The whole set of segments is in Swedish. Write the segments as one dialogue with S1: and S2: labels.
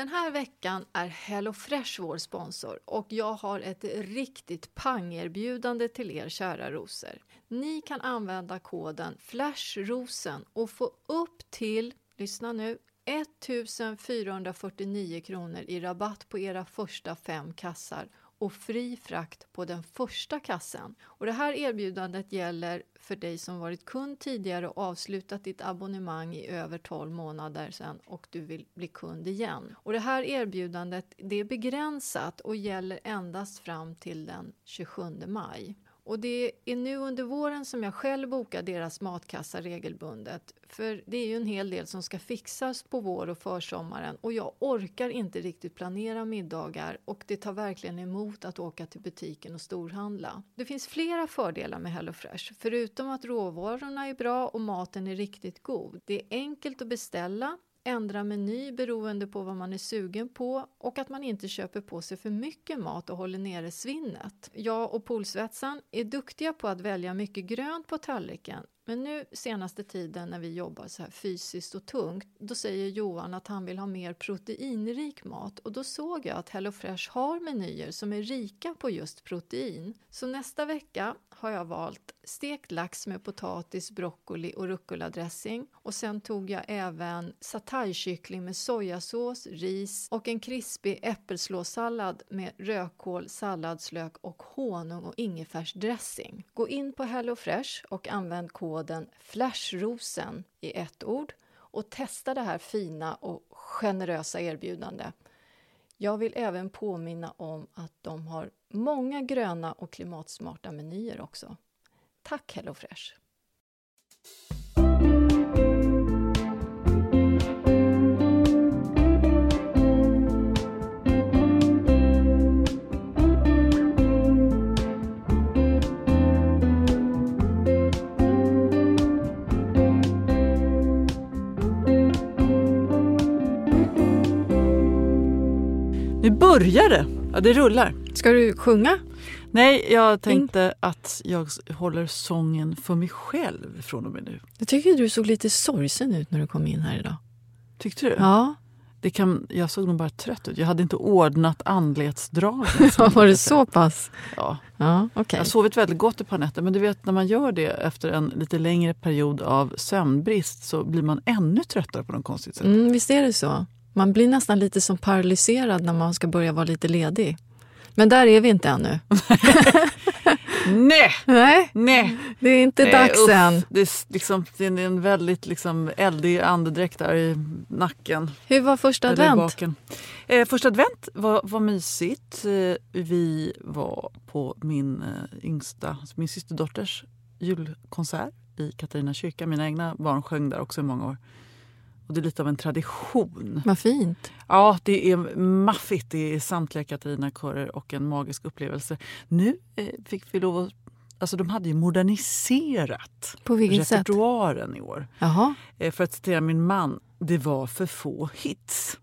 S1: Den här veckan är HelloFresh vår sponsor och jag har ett riktigt pangerbjudande till er kära rosor. Ni kan använda koden FLASHROSEN och få upp till, lyssna nu, 1449 kronor i rabatt på era första fem kassar och fri frakt på den första kassen. Och det här erbjudandet gäller för dig som varit kund tidigare och avslutat ditt abonnemang i över 12 månader sedan och du vill bli kund igen. Och det här erbjudandet det är begränsat och gäller endast fram till den 27 maj. Och det är nu under våren som jag själv bokar deras matkassa regelbundet. För det är ju en hel del som ska fixas på vår och försommaren och jag orkar inte riktigt planera middagar och det tar verkligen emot att åka till butiken och storhandla. Det finns flera fördelar med HelloFresh, förutom att råvarorna är bra och maten är riktigt god. Det är enkelt att beställa ändra meny beroende på vad man är sugen på och att man inte köper på sig för mycket mat och håller nere svinnet. Jag och Polsvetsan är duktiga på att välja mycket grönt på tallriken men nu senaste tiden när vi jobbar så här fysiskt och tungt, då säger Johan att han vill ha mer proteinrik mat och då såg jag att HelloFresh har menyer som är rika på just protein. Så nästa vecka har jag valt stekt lax med potatis, broccoli och rucola-dressing och sen tog jag även sataykyckling med sojasås, ris och en krispig äppelslåssallad med rödkål, salladslök och honung och ingefärsdressing. Gå in på HelloFresh och använd koden FLASHROSEN i ett ord och testa det här fina och generösa erbjudandet. Jag vill även påminna om att de har många gröna och klimatsmarta menyer också. Tack HelloFresh!
S2: Börjar det! Ja, det rullar.
S1: Ska du sjunga?
S2: Nej, jag tänkte att jag håller sången för mig själv från och med nu.
S1: Jag tycker du såg lite sorgsen ut när du kom in här idag.
S2: Tyckte du?
S1: Ja.
S2: Det kan, jag såg nog bara trött ut. Jag hade inte ordnat anletsdragen.
S1: Var det så pass?
S2: Ja.
S1: Ja, okay.
S2: Jag har sovit väldigt gott ett par nätter. Men du vet när man gör det efter en lite längre period av sömnbrist så blir man ännu tröttare på något konstigt sätt.
S1: Mm, visst är det så. Man blir nästan lite som paralyserad när man ska börja vara lite ledig. Men där är vi inte ännu.
S2: Nej!
S1: Nej,
S2: Nej!
S1: det är inte
S2: Nej,
S1: dags
S2: uff.
S1: än.
S2: Det är, liksom, det är en väldigt liksom, eldig andedräkt där i nacken.
S1: Hur var första advent?
S2: Eh, första advent var, var mysigt. Eh, vi var på min eh, yngsta, min systerdotters julkonsert i Katarina kyrka. Mina egna barn sjöng där också i många år. Och det är lite av en tradition.
S1: Vad fint.
S2: Ja, det är maffigt. Det är samtliga Katarina-körer och en magisk upplevelse. Nu eh, fick vi lov att... Alltså de hade ju moderniserat
S1: På vilket sätt?
S2: repertoaren i år.
S1: Jaha.
S2: Eh, för att citera min man, det var för få hits.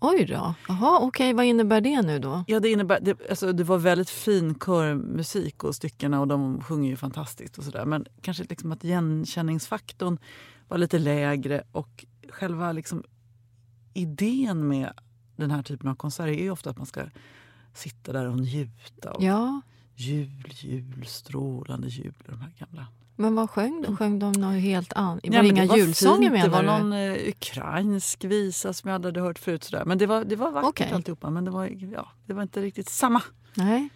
S1: Oj då. Jaha, okej. Vad innebär det nu då?
S2: Ja, det, innebär, det, alltså, det var väldigt fin körmusik och styckena och de sjunger ju fantastiskt och sådär. Men kanske liksom att igenkänningsfaktorn var lite lägre och själva liksom idén med den här typen av konserter är ju ofta att man ska sitta där och njuta av
S1: Ja.
S2: jul, jul, strålande jul och de här gamla.
S1: Men vad sjöng de? Sjöng de något helt annat? Var
S2: Ja,
S1: det inga julsånger
S2: fint. Det var
S1: menar du?
S2: någon eh, ukrainsk visa som jag aldrig hade hört förut. Sådär. Men det var, det var vackert
S1: Okej.
S2: alltihopa. Men det var, ja, det var inte riktigt samma.
S1: Nej.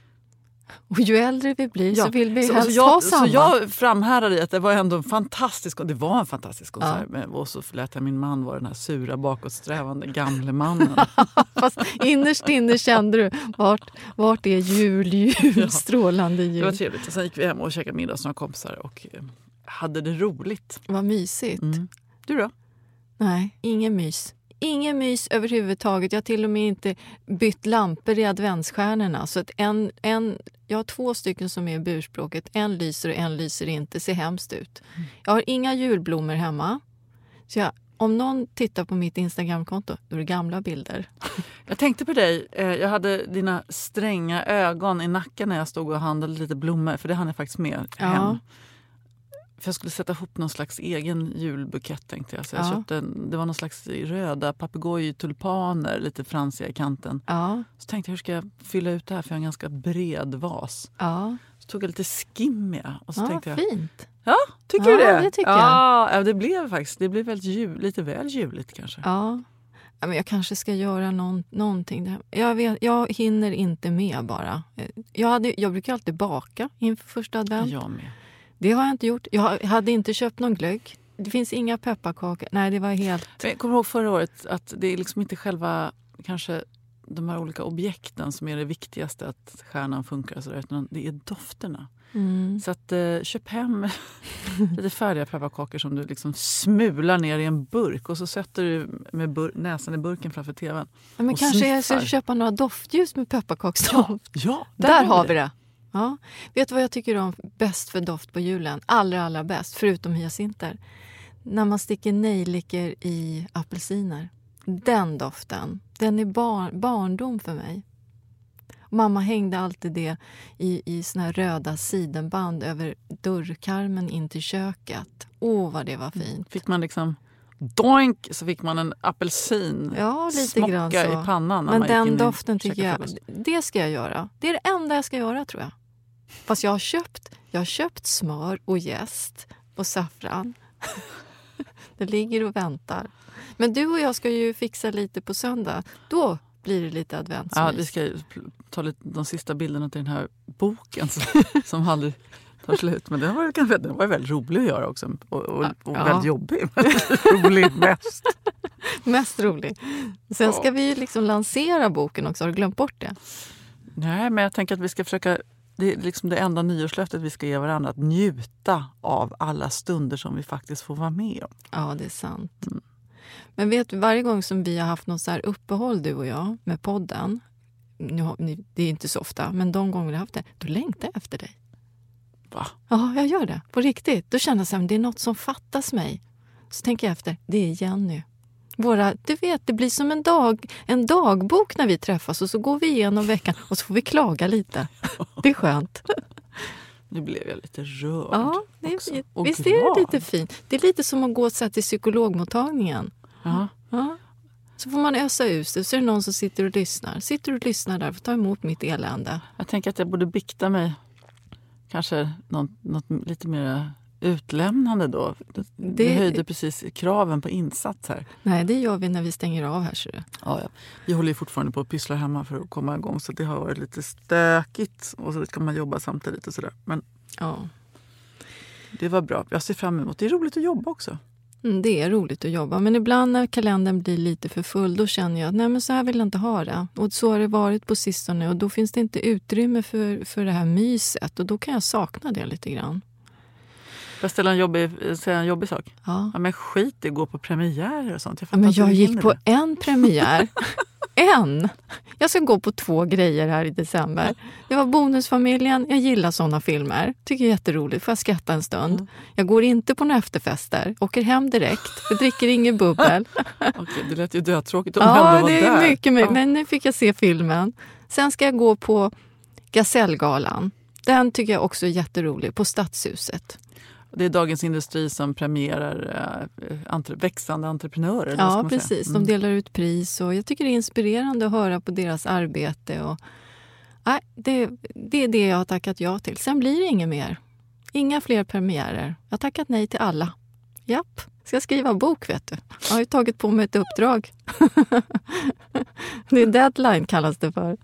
S1: Och ju äldre vi blir så vill vi
S2: så,
S1: helst
S2: så jag,
S1: ha samma.
S2: Så jag framhärdade i att det var ändå en fantastisk Det var en fantastisk konsert. Men, och så lät jag min man vara den här sura bakåtsträvande gamle mannen.
S1: Fast innerst inne kände du vart, vart är jul, jul,
S2: Ja.
S1: strålande
S2: Det var
S1: jul.
S2: trevligt. Och sen gick vi hem och käkade middag hos några kompisar och eh, hade det roligt.
S1: Vad mysigt.
S2: Mm. Du då?
S1: Nej, ingen mys. Ingen mys överhuvudtaget. Jag har till och med inte bytt lampor i adventsstjärnorna. Så att en, en, jag har två stycken som är i burspråket. En lyser och en lyser inte. ser hemskt ut. Jag har inga julblommor hemma. Så jag, om någon tittar på mitt Instagramkonto, då är det gamla bilder.
S2: Jag tänkte på dig. Eh, Jag hade dina stränga ögon i nacken när jag stod och handlade lite blommor. För det hann jag faktiskt med
S1: Ja.
S2: För jag skulle sätta ihop någon slags egen julbukett tänkte jag. Så jag
S1: Ja.
S2: köpte det var någon slags röda papegojtulpaner, lite fransiga i kanten.
S1: Ja,
S2: Så tänkte jag hur ska jag fylla ut det här för jag har en ganska bred vas.
S1: ja.
S2: Så tog jag lite skimmiga och så
S1: ja
S2: tänkte jag,
S1: fint.
S2: ja tycker
S1: Ja,
S2: du det?
S1: det tycker
S2: ja, Ja, det blev faktiskt det blev väldigt jul, lite väl juligt kanske.
S1: Ja. Ja, men jag kanske ska göra någon, någonting. där. Jag, vet, jag hinner inte med bara. Jag, hade, jag brukar alltid baka inför första advent.
S2: Jag med.
S1: Det har jag inte gjort. Jag hade inte köpt någon glögg. Det finns inga pepparkakor. Nej, det var helt...
S2: Jag kommer ihåg förra året att det är liksom inte själva kanske de här olika objekten som är det viktigaste att stjärnan funkar. och Så där, utan det är dofterna.
S1: Mm.
S2: Så att, eh, köp hem lite färdiga pepparkakor som du liksom smular ner i en burk och så sätter du med näsan i burken framför tvn.
S1: Ja, men kanske jag ska
S2: sniffar.
S1: köpa några doftljus med pepparkaksdoft.
S2: Ja,
S1: Där har vi det. Ja. Vet du vad jag tycker om bäst för doft på julen? Allra, allra bäst, förutom hyacinter. När man sticker nejlikor i apelsiner. Den doften, den är bar, barndom för mig. Mamma hängde alltid det i, i såna här röda sidenband över dörrkarmen in till köket. Åh, vad det var fint.
S2: Fick man liksom doink så fick man en apelsin
S1: Ja, lite
S2: smocka i pannan.
S1: Men den doften tycker jag, det ska jag göra. Det är det enda jag ska göra tror jag. Fast jag har köpt, jag har köpt smör och jäst och saffran. det ligger och väntar. Men du och jag ska ju fixa lite på söndag. Då blir det lite adventsmys.
S2: Ja, vi ska ta lite, de sista bilderna till den här boken som, som aldrig tar slut. Men den var, den var väldigt rolig att göra också. Och, och, och
S1: Ja.
S2: väldigt jobbig. rolig mest.
S1: Mest rolig. Sen ska vi ju liksom lansera boken också. Har du glömt bort det?
S2: Nej, men jag tänker att vi ska försöka... Det är liksom det enda nyårslöftet vi ska ge varandra. Att njuta av alla stunder som vi faktiskt får vara med om.
S1: Ja, det är sant. Men vet du, varje gång som vi har haft något så här uppehåll, du och jag, med podden. Nu det är inte så ofta, men de gånger vi har haft det, då längtar jag efter dig.
S2: Va?
S1: Ja, jag gör det. På riktigt. Då känner jag att det är något som fattas mig. Så tänker jag efter, det är Jenny. Våra, du vet, det blir som en, dag, en dagbok när vi träffas och så går vi igenom veckan och så får vi klaga lite. Det är skönt.
S2: Nu blev jag lite rörd.
S1: Ja, det
S2: också.
S1: är,
S2: Och
S1: visst är det
S2: glad.
S1: lite fint? Det är lite som att gå så till psykologmottagningen.
S2: Ja.
S1: Ja. Så får man ösa ut det, så är det någon som sitter och lyssnar. Sitter och lyssnar där, får ta emot mitt elände.
S2: Jag tänker att jag borde bikta mig. Kanske något, något lite mer utlämnande då. Det,
S1: Det-
S2: höjde precis kraven på insats här.
S1: Nej, det gör vi när vi stänger av här. du.
S2: Ja, ja. Vi håller ju fortfarande på att pyssla hemma för att komma igång så det har varit lite stökigt. Och så ska man jobba samtidigt och sådär. Men
S1: Ja.
S2: det var bra. Jag ser fram emot det. är roligt att jobba också.
S1: Mm, det är roligt att jobba, men ibland när kalendern blir lite för full då känner jag att nej, men så här vill jag inte ha det. Och så har det varit på sistone och då finns det inte utrymme för, för det här myset och då kan jag sakna det lite grann.
S2: Får jag ställa en jobbig, säga en jobbig sak?
S1: Ja.
S2: Ja, men skit i att gå på premiärer och sånt. Jag
S1: Ja, men jag gick på
S2: det.
S1: en premiär. en! Jag ska gå på två grejer här i december. Det var Bonusfamiljen. Jag gillar såna filmer. Tycker det är jätteroligt. Får jag skratta en stund. Jag går inte på några efterfester. Åker hem direkt. Jag dricker inget bubbel.
S2: Okej, det lät ju dötråkigt om
S1: ja, det är
S2: där.
S1: mycket. mycket.
S2: Ja.
S1: Men nu fick jag se filmen. Sen ska jag gå på Gasellgalan. Den tycker jag också är jätterolig. På Stadshuset.
S2: Det är Dagens Industri som premierar eh, entre, växande entreprenörer.
S1: Ja, precis.
S2: Mm.
S1: De delar ut pris och jag tycker det är inspirerande att höra på deras arbete. Och, nej, det, det är det jag har tackat ja till. Sen blir det inget mer. Inga fler premiärer. Jag har tackat nej till alla. Japp, ska skriva bok vet du. Jag har ju tagit på mig ett uppdrag. det är deadline kallas det för.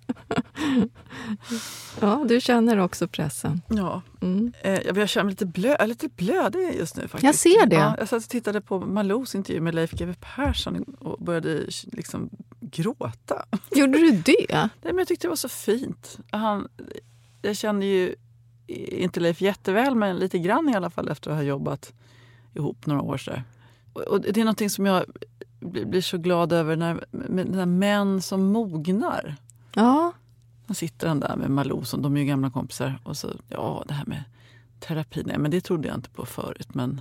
S1: ja, du känner också pressen.
S2: Ja.
S1: Mm.
S2: Eh, jag känner mig lite, blö, lite blödig just nu. faktiskt.
S1: Jag ser det.
S2: Ja, jag satt och tittade på Malous intervju med Leif GW Persson och började liksom gråta.
S1: Gjorde du det?
S2: Nej, men jag tyckte det var så fint. Han, jag känner ju inte Leif jätteväl, men lite grann i alla fall efter att ha jobbat ihop några år. Så och det är någonting som jag blir så glad över, när, när män som mognar.
S1: Ja.
S2: Då sitter han där med Malou, som de är ju gamla kompisar. Och så, ja, det här med terapi, nej men det trodde jag inte på förut. Men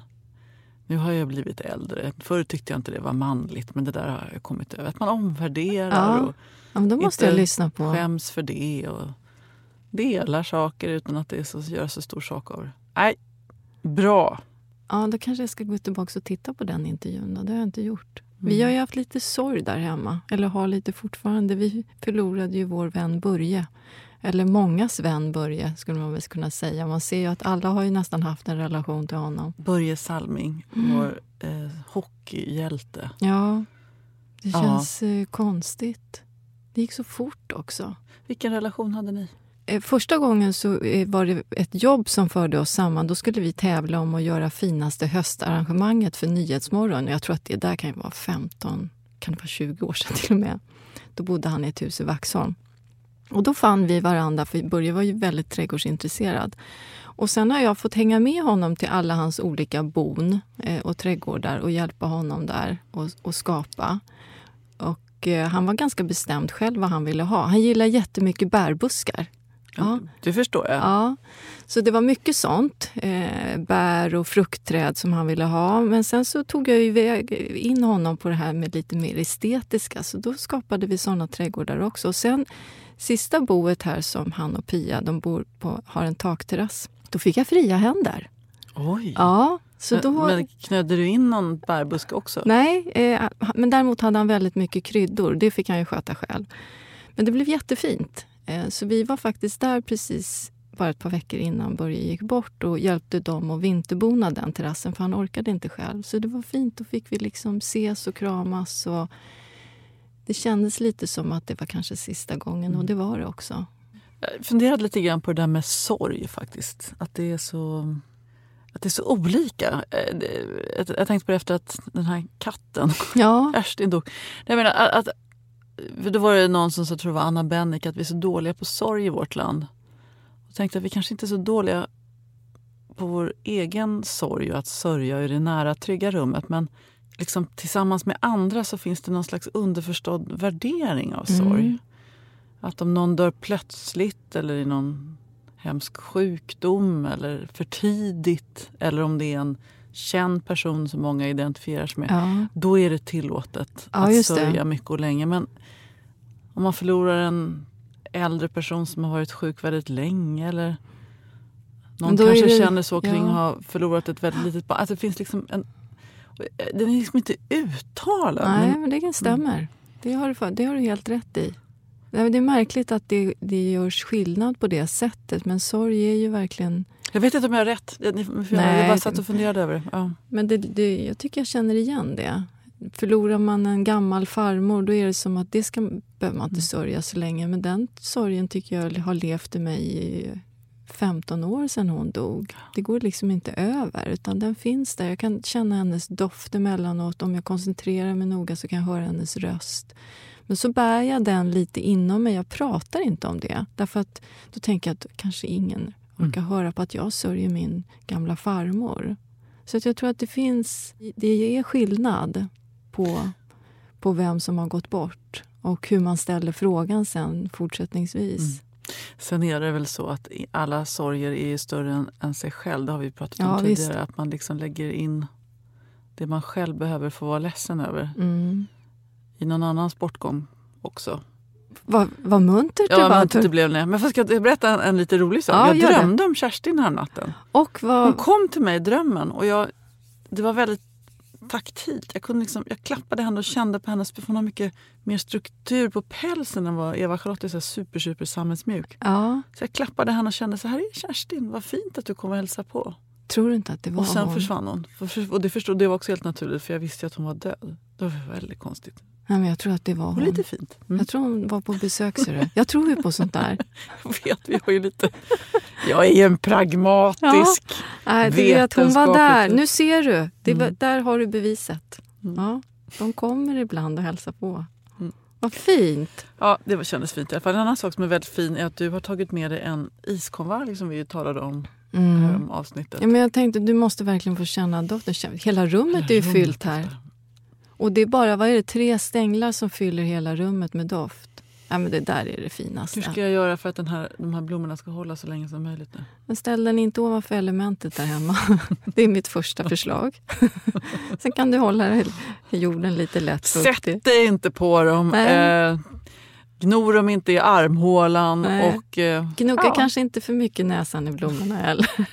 S2: nu har jag blivit äldre. Förut tyckte jag inte det var manligt, men det där har jag kommit över. Att man omvärderar
S1: Ja.
S2: och
S1: ja men då måste jag lyssna på.
S2: skäms för det. Och delar saker utan att det är så, gör så stor sak av det. Nej, bra.
S1: Ja, då kanske jag ska gå tillbaka och titta på den intervjun. Då. Det har jag inte gjort. Vi har ju haft lite sorg där hemma. Eller har lite fortfarande. Vi förlorade ju vår vän Börje. Eller mångas vän Börje, skulle man väl kunna säga. Man ser ju att alla har ju nästan haft en relation till honom.
S2: Börje Salming,
S1: Mm.
S2: vår eh, hockeyhjälte.
S1: Ja, det
S2: Ja.
S1: känns eh, konstigt. Det gick så fort också.
S2: Vilken relation hade ni?
S1: Eh, första gången så eh, var det ett jobb som förde oss samman. Då skulle vi tävla om att göra finaste höstarrangemanget för Nyhetsmorgon. Jag tror att det där kan ju vara 15, kan det vara 20 år sedan till och med. Då bodde han i ett hus i Vaxholm. Och då fann vi varandra, för Börje var ju väldigt trädgårdsintresserad. Och sen har jag fått hänga med honom till alla hans olika bon eh, och trädgårdar och hjälpa honom där och, och skapa. Och han var ganska bestämd själv vad han ville ha. Han gillar jättemycket bärbuskar. Ja.
S2: Det förstår jag.
S1: Ja, så det var mycket sånt. Eh, bär och fruktträd som han ville ha. Men sen så tog jag ju väg in honom på det här med lite mer estetiska. Så då skapade vi såna trädgårdar också. Och sen sista boet här som han och Pia, de bor på, har en takterrass. Då fick jag fria händer.
S2: Oj.
S1: Ja, så då...
S2: Men, men knödde du in någon bärbuske också?
S1: Nej, eh, men däremot hade han väldigt mycket kryddor. Det fick han ju sköta själv. Men det blev jättefint. Eh, så vi var faktiskt där precis bara ett par veckor innan Börje gick bort och hjälpte dem att vinterbona den terrassen för han orkade inte själv. Så det var fint. Då fick vi liksom ses och kramas. Och det kändes lite som att det var kanske sista gången och det var det också.
S2: Jag funderade lite grann på det där med sorg faktiskt. Att det är så, att det är så olika. Eh, Jag, tänkte på det efter att den här katten,
S1: Ja,
S2: Kerstin, dog. Jag menar, att, då var det någon som sa, tror det var Anna Bennick, att vi är så dåliga på sorg i vårt land. Jag tänkte att vi kanske inte är så dåliga på vår egen sorg och att sörja i det nära, trygga rummet. Men liksom, tillsammans med andra så finns det någon slags underförstådd värdering av sorg.
S1: Mm.
S2: Att om någon dör plötsligt eller i någon hemsk sjukdom eller för tidigt eller om det är en känd person som många identifierar sig med.
S1: ja.
S2: Då är det tillåtet
S1: Ja,
S2: att
S1: just det.
S2: sörja mycket och länge. Men om man förlorar en äldre person som har varit sjuk väldigt länge eller någon kanske
S1: det-
S2: känner så kring
S1: ja.
S2: att ha förlorat ett väldigt litet barn. Alltså det finns liksom en, den är liksom inte uttalad.
S1: Nej,
S2: men-
S1: men det stämmer. Det har, du, det har du helt rätt i. Det är märkligt att det, det görs skillnad på det sättet, men sorg är ju verkligen...
S2: Jag vet inte om jag har rätt. Jag, jag bara satt och funderade över det. Ja.
S1: Men det, det, jag tycker jag känner igen det. Förlorar man en gammal farmor, då är det som att det ska, behöver man inte sörja så länge. Men den sorgen tycker jag har levt i mig i 15 år sedan hon dog. Det går liksom inte över, utan den finns där. Jag kan känna hennes doft emellanåt. Om jag koncentrerar mig noga så kan jag höra hennes röst. Men så bär jag den lite inom mig. Jag pratar inte om det. Därför att då tänker jag att kanske ingen orkar höra på att jag sörjer min gamla farmor. Så att jag tror att det finns, det är skillnad på, på vem som har gått bort och hur man ställer frågan sen fortsättningsvis.
S2: Sen är det väl så att alla sorger är större än, än sig själv. Det har vi pratat om
S1: Ja,
S2: tidigare.
S1: visst.
S2: Att man liksom lägger in det man själv behöver få vara ledsen över
S1: Mm.
S2: i någon annans bortgång också.
S1: Vad, vad muntert det
S2: Ja,
S1: var.
S2: men det blev det. Men ska jag berätta en, en lite rolig sak?
S1: Ja,
S2: jag
S1: gör det.
S2: drömde om Kerstin den här natten.
S1: Och
S2: Hon
S1: vad...
S2: kom till mig i drömmen och jag, det var väldigt taktilt. Jag, kunde liksom, jag klappade henne och kände på hennes... För hon har mycket mer struktur på pälsen än vad Eva-Charlotte är. Så super, super sammetsmjuk.
S1: Ja.
S2: Så jag klappade henne och kände så här är Kerstin, vad fint att du kommer och hälsa på.
S1: Tror du inte att det var
S2: Och sen
S1: hon?
S2: försvann hon. Och det, förstod, det var också helt naturligt för jag visste att hon var död. Det var väldigt konstigt.
S1: Nej, men jag tror att det var
S2: Och
S1: hon.
S2: lite fint. Mm.
S1: Jag tror hon var på besök. du. Jag tror ju på sånt där.
S2: Jag vet, vi har ju lite... Jag är en pragmatisk...
S1: Nej, det är att hon var där.
S2: Vetenskapligt.
S1: Nu ser du. Det var,
S2: Mm.
S1: Där har du beviset.
S2: Mm.
S1: Ja, de kommer ibland och hälsar på.
S2: Mm.
S1: Vad fint.
S2: Ja, det var- kändes fint i alla fall. En annan sak som är väldigt fin är att du har tagit med dig en iskonvalj som vi ju talade om
S1: Mm.
S2: här om avsnittet.
S1: Ja, men jag tänkte du måste verkligen få känna doften. Hela rummet är ju
S2: Rummet
S1: fyllt här. Och det är bara vad är det, tre stänglar som fyller hela rummet med doft. Ja, men det där är det finaste.
S2: Hur ska jag göra för att den här, de här blommorna ska hålla så länge som möjligt nu?
S1: Men ställ den inte ovanför elementet där hemma. Det är mitt första förslag. Sen kan du hålla jorden lite lätt.
S2: Sätt dig inte på dem.
S1: Nej.
S2: Eh, gno dem inte i armhålan.
S1: Nej.
S2: Och, eh,
S1: Gnugga
S2: ja.
S1: kanske inte för mycket näsan i blommorna heller.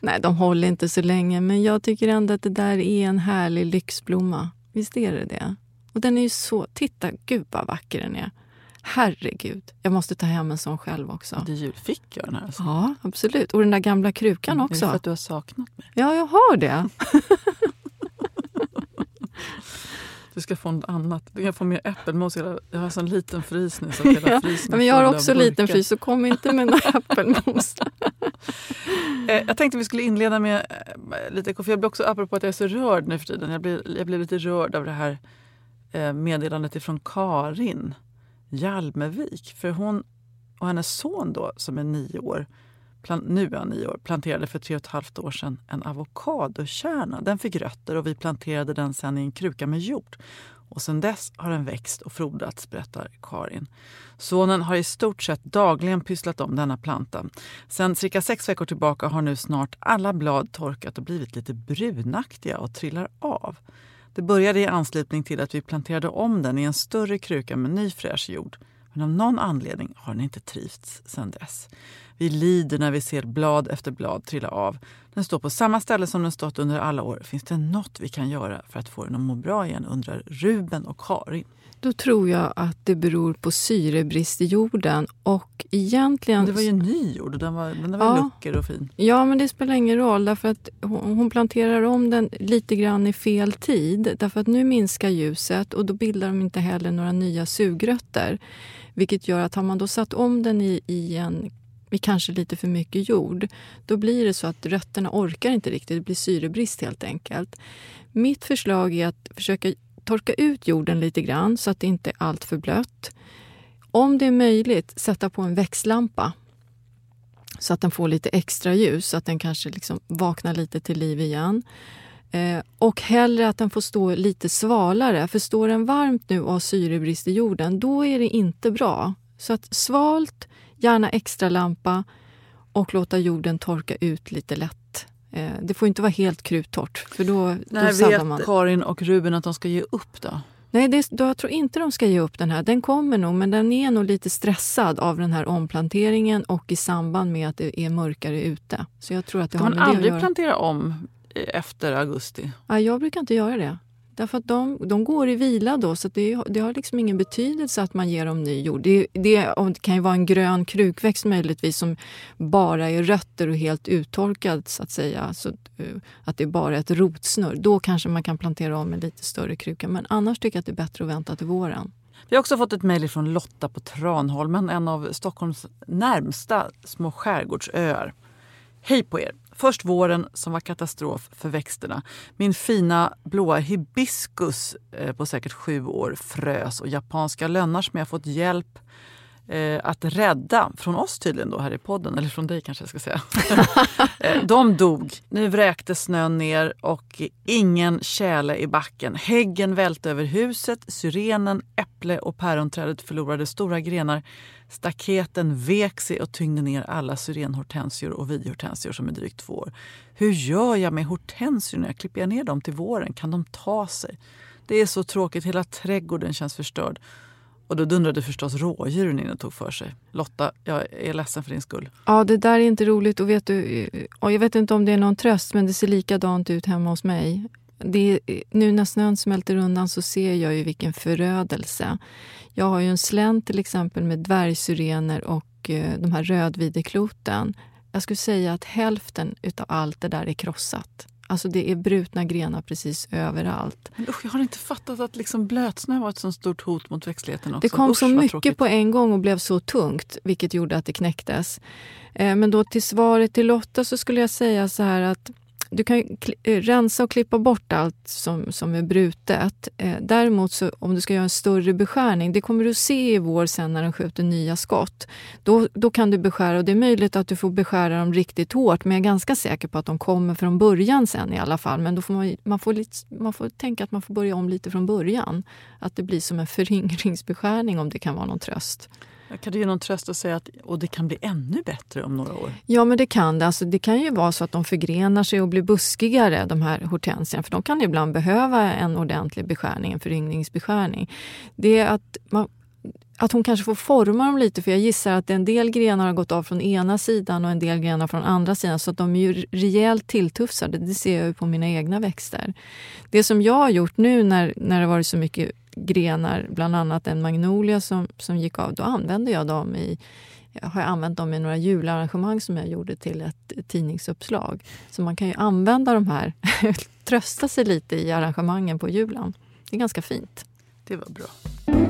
S1: Nej, de håller inte så länge, men jag tycker ändå att det där är en härlig lyxblomma. Visst är det det? Och den är ju så... Titta, gud vad vacker den är. Herregud, jag måste ta hem en sån själv också.
S2: Det är jul. Fick jag den här? Alltså.
S1: Ja, absolut. Och den där gamla krukan
S2: Är det
S1: också.
S2: för att du har saknat mig?
S1: Ja, jag har det.
S2: Du ska få något annat. Du kan få mer äppelmos. Jag har en sån liten frys nu. Så hela
S1: Ja,
S2: frysen
S1: men jag har också liten frys, så kom inte med några äppelmos.
S2: Eh, Jag tänkte vi skulle inleda med eh, lite för Jag blir också, apropå att jag är så rörd nu för tiden, jag blir, jag blir lite rörd av det här eh, meddelandet ifrån Karin Hjalmevik. För hon och hennes son då, som är nio år, nu är han nio år, planterade för tre och ett halvt år sedan en avokadokärna. Den fick rötter och vi planterade den sen i en kruka med jord. Och sen dess har den växt och frodats, berättar Karin. Sonen har i stort sett dagligen pysslat om denna planta. Sen cirka sex veckor tillbaka har nu snart alla blad torkat och blivit lite brunaktiga och trillar av. Det började i anslutning till att vi planterade om den i en större kruka med ny fräsch jord. Men av någon anledning har den inte trivts sedan dess. Vi lider när vi ser blad efter blad trilla av. Den står på samma ställe som den stått under alla år. Finns det något vi kan göra för att få den att må bra igen? undrar Ruben och Karin.
S1: Då tror jag att det beror på syrebrist i jorden. Och egentligen...
S2: Det var ju ny jord och den var, den var
S1: Ja.
S2: lucker och fin.
S1: Ja, men det spelar ingen roll därför att hon hon planterar om den lite grann i fel tid. Därför att nu minskar ljuset och då bildar de inte heller några nya sugrötter. Vilket gör att har man då satt om den i, i en i kanske lite för mycket jord, då blir det så att rötterna orkar inte riktigt. Det blir syrebrist helt enkelt. Mitt förslag är att försöka torka ut jorden lite grann så att det inte är allt för blött. Om det är möjligt, sätta på en växtlampa så att den får lite extra ljus, så att den kanske liksom vaknar lite till liv igen. Eh, och hellre att den får stå lite svalare, för står den varmt nu och har syrebrist i jorden, då är det inte bra. Så att svalt, gärna extra lampa och låta jorden torka ut lite lätt. Eh, det får inte vara helt kruttorrt, för då, då
S2: När
S1: saddar
S2: vet
S1: man.
S2: Karin och Ruben att de ska ge upp då?
S1: Nej, det, då, jag tror inte de ska ge upp den här. Den kommer nog, men den är nog lite stressad av den här omplanteringen och i samband med att det är mörkare ute. Så jag tror att det
S2: Ska
S1: har
S2: man aldrig plantera om efter augusti?
S1: Ja, jag brukar inte göra det. Därför att de, de går i vila då, så det, det har liksom ingen betydelse att man ger dem ny jord. Det, det, kan ju vara en grön krukväxt möjligtvis som bara är rötter och helt uttorkad så att säga. Så eh, att det är bara ett rotsnurr. Då kanske man kan plantera om en lite större kruka. Men annars tycker jag att det är bättre att vänta till våren.
S2: Vi har också fått ett mejl från Lotta på Tranholmen, en av Stockholms närmsta små skärgårdsöar. Hej på er! Först våren som var katastrof för växterna. Min fina blåa hibiskus eh, på säkert sju år frös och japanska lönnar som jag fått hjälp eh, att rädda, från oss tydligen då här i podden, eller från dig kanske jag ska säga. Eh, de dog. Nu vräkte snön ner och ingen tjäle i backen. Häggen välte över huset, syrenen, äpple och päronträdet förlorade stora grenar. Staketen vek sig och tyngde ner alla syrenhortensior och vidhortensior som är drygt två år. Hur gör jag med hortensiorna? Klipper jag ner dem till våren? Kan de ta sig? Det är så tråkigt, hela trädgården känns förstörd. Och då dundrade förstås rådjuren in och tog för sig. Lotta, jag är ledsen för din skull.
S1: Ja, det där är inte roligt. Och vet du, eh, och jag vet inte om det är någon tröst, men det ser likadant ut hemma hos mig. det, eh, nu när snön smälter undan så ser jag ju vilken förödelse. Jag har ju en slänt till exempel med dvärgsyrener och eh, de här rödvidekloten. Jag skulle säga att hälften utav allt det där är krossat. Alltså det är brutna grenar precis överallt.
S2: Men usch, jag har inte fattat att liksom blötsnö var ett så stort hot mot växtligheten också.
S1: Det kom
S2: usch,
S1: så mycket
S2: tråkigt.
S1: på en gång och blev så tungt, vilket gjorde att det knäcktes. Eh, men då till svaret till Lotta så skulle jag säga så här att du kan eh, rensa och klippa bort allt som, som är brutet. Eh, däremot så, om du ska göra en större beskärning, det kommer du se i vår sen när den skjuter nya skott. Då, då kan du beskära och det är möjligt att du får beskära dem riktigt hårt men jag är ganska säker på att de kommer från början sen i alla fall. Men då får man, man, får lite, man får tänka att man får börja om lite från början. Att det blir som en föryngringsbeskärning om det kan vara någon tröst.
S2: Kan du ge någon tröst och säga att och det kan bli ännu bättre om några år?
S1: Ja, men det kan det. Alltså, det kan ju vara så att de förgrenar sig och blir buskigare, de här hortensierna. För de kan ibland behöva en ordentlig beskärning, en föryngringsbeskärning. Det är att, man, att hon kanske får forma dem lite, för jag gissar att en del grenar har gått av från ena sidan och en del grenar från andra sidan. Så att de är ju rejält tilltufsade. Det ser jag ju på mina egna växter. Det som jag har gjort nu när, när det varit så mycket grenar, bland annat en magnolia som, som gick av, då använde jag dem i jag har använt dem i några jularrangemang som jag gjorde till ett tidningsuppslag. Så man kan ju använda de här, trösta sig lite i arrangemangen på julen. Det är ganska fint.
S2: Det var bra.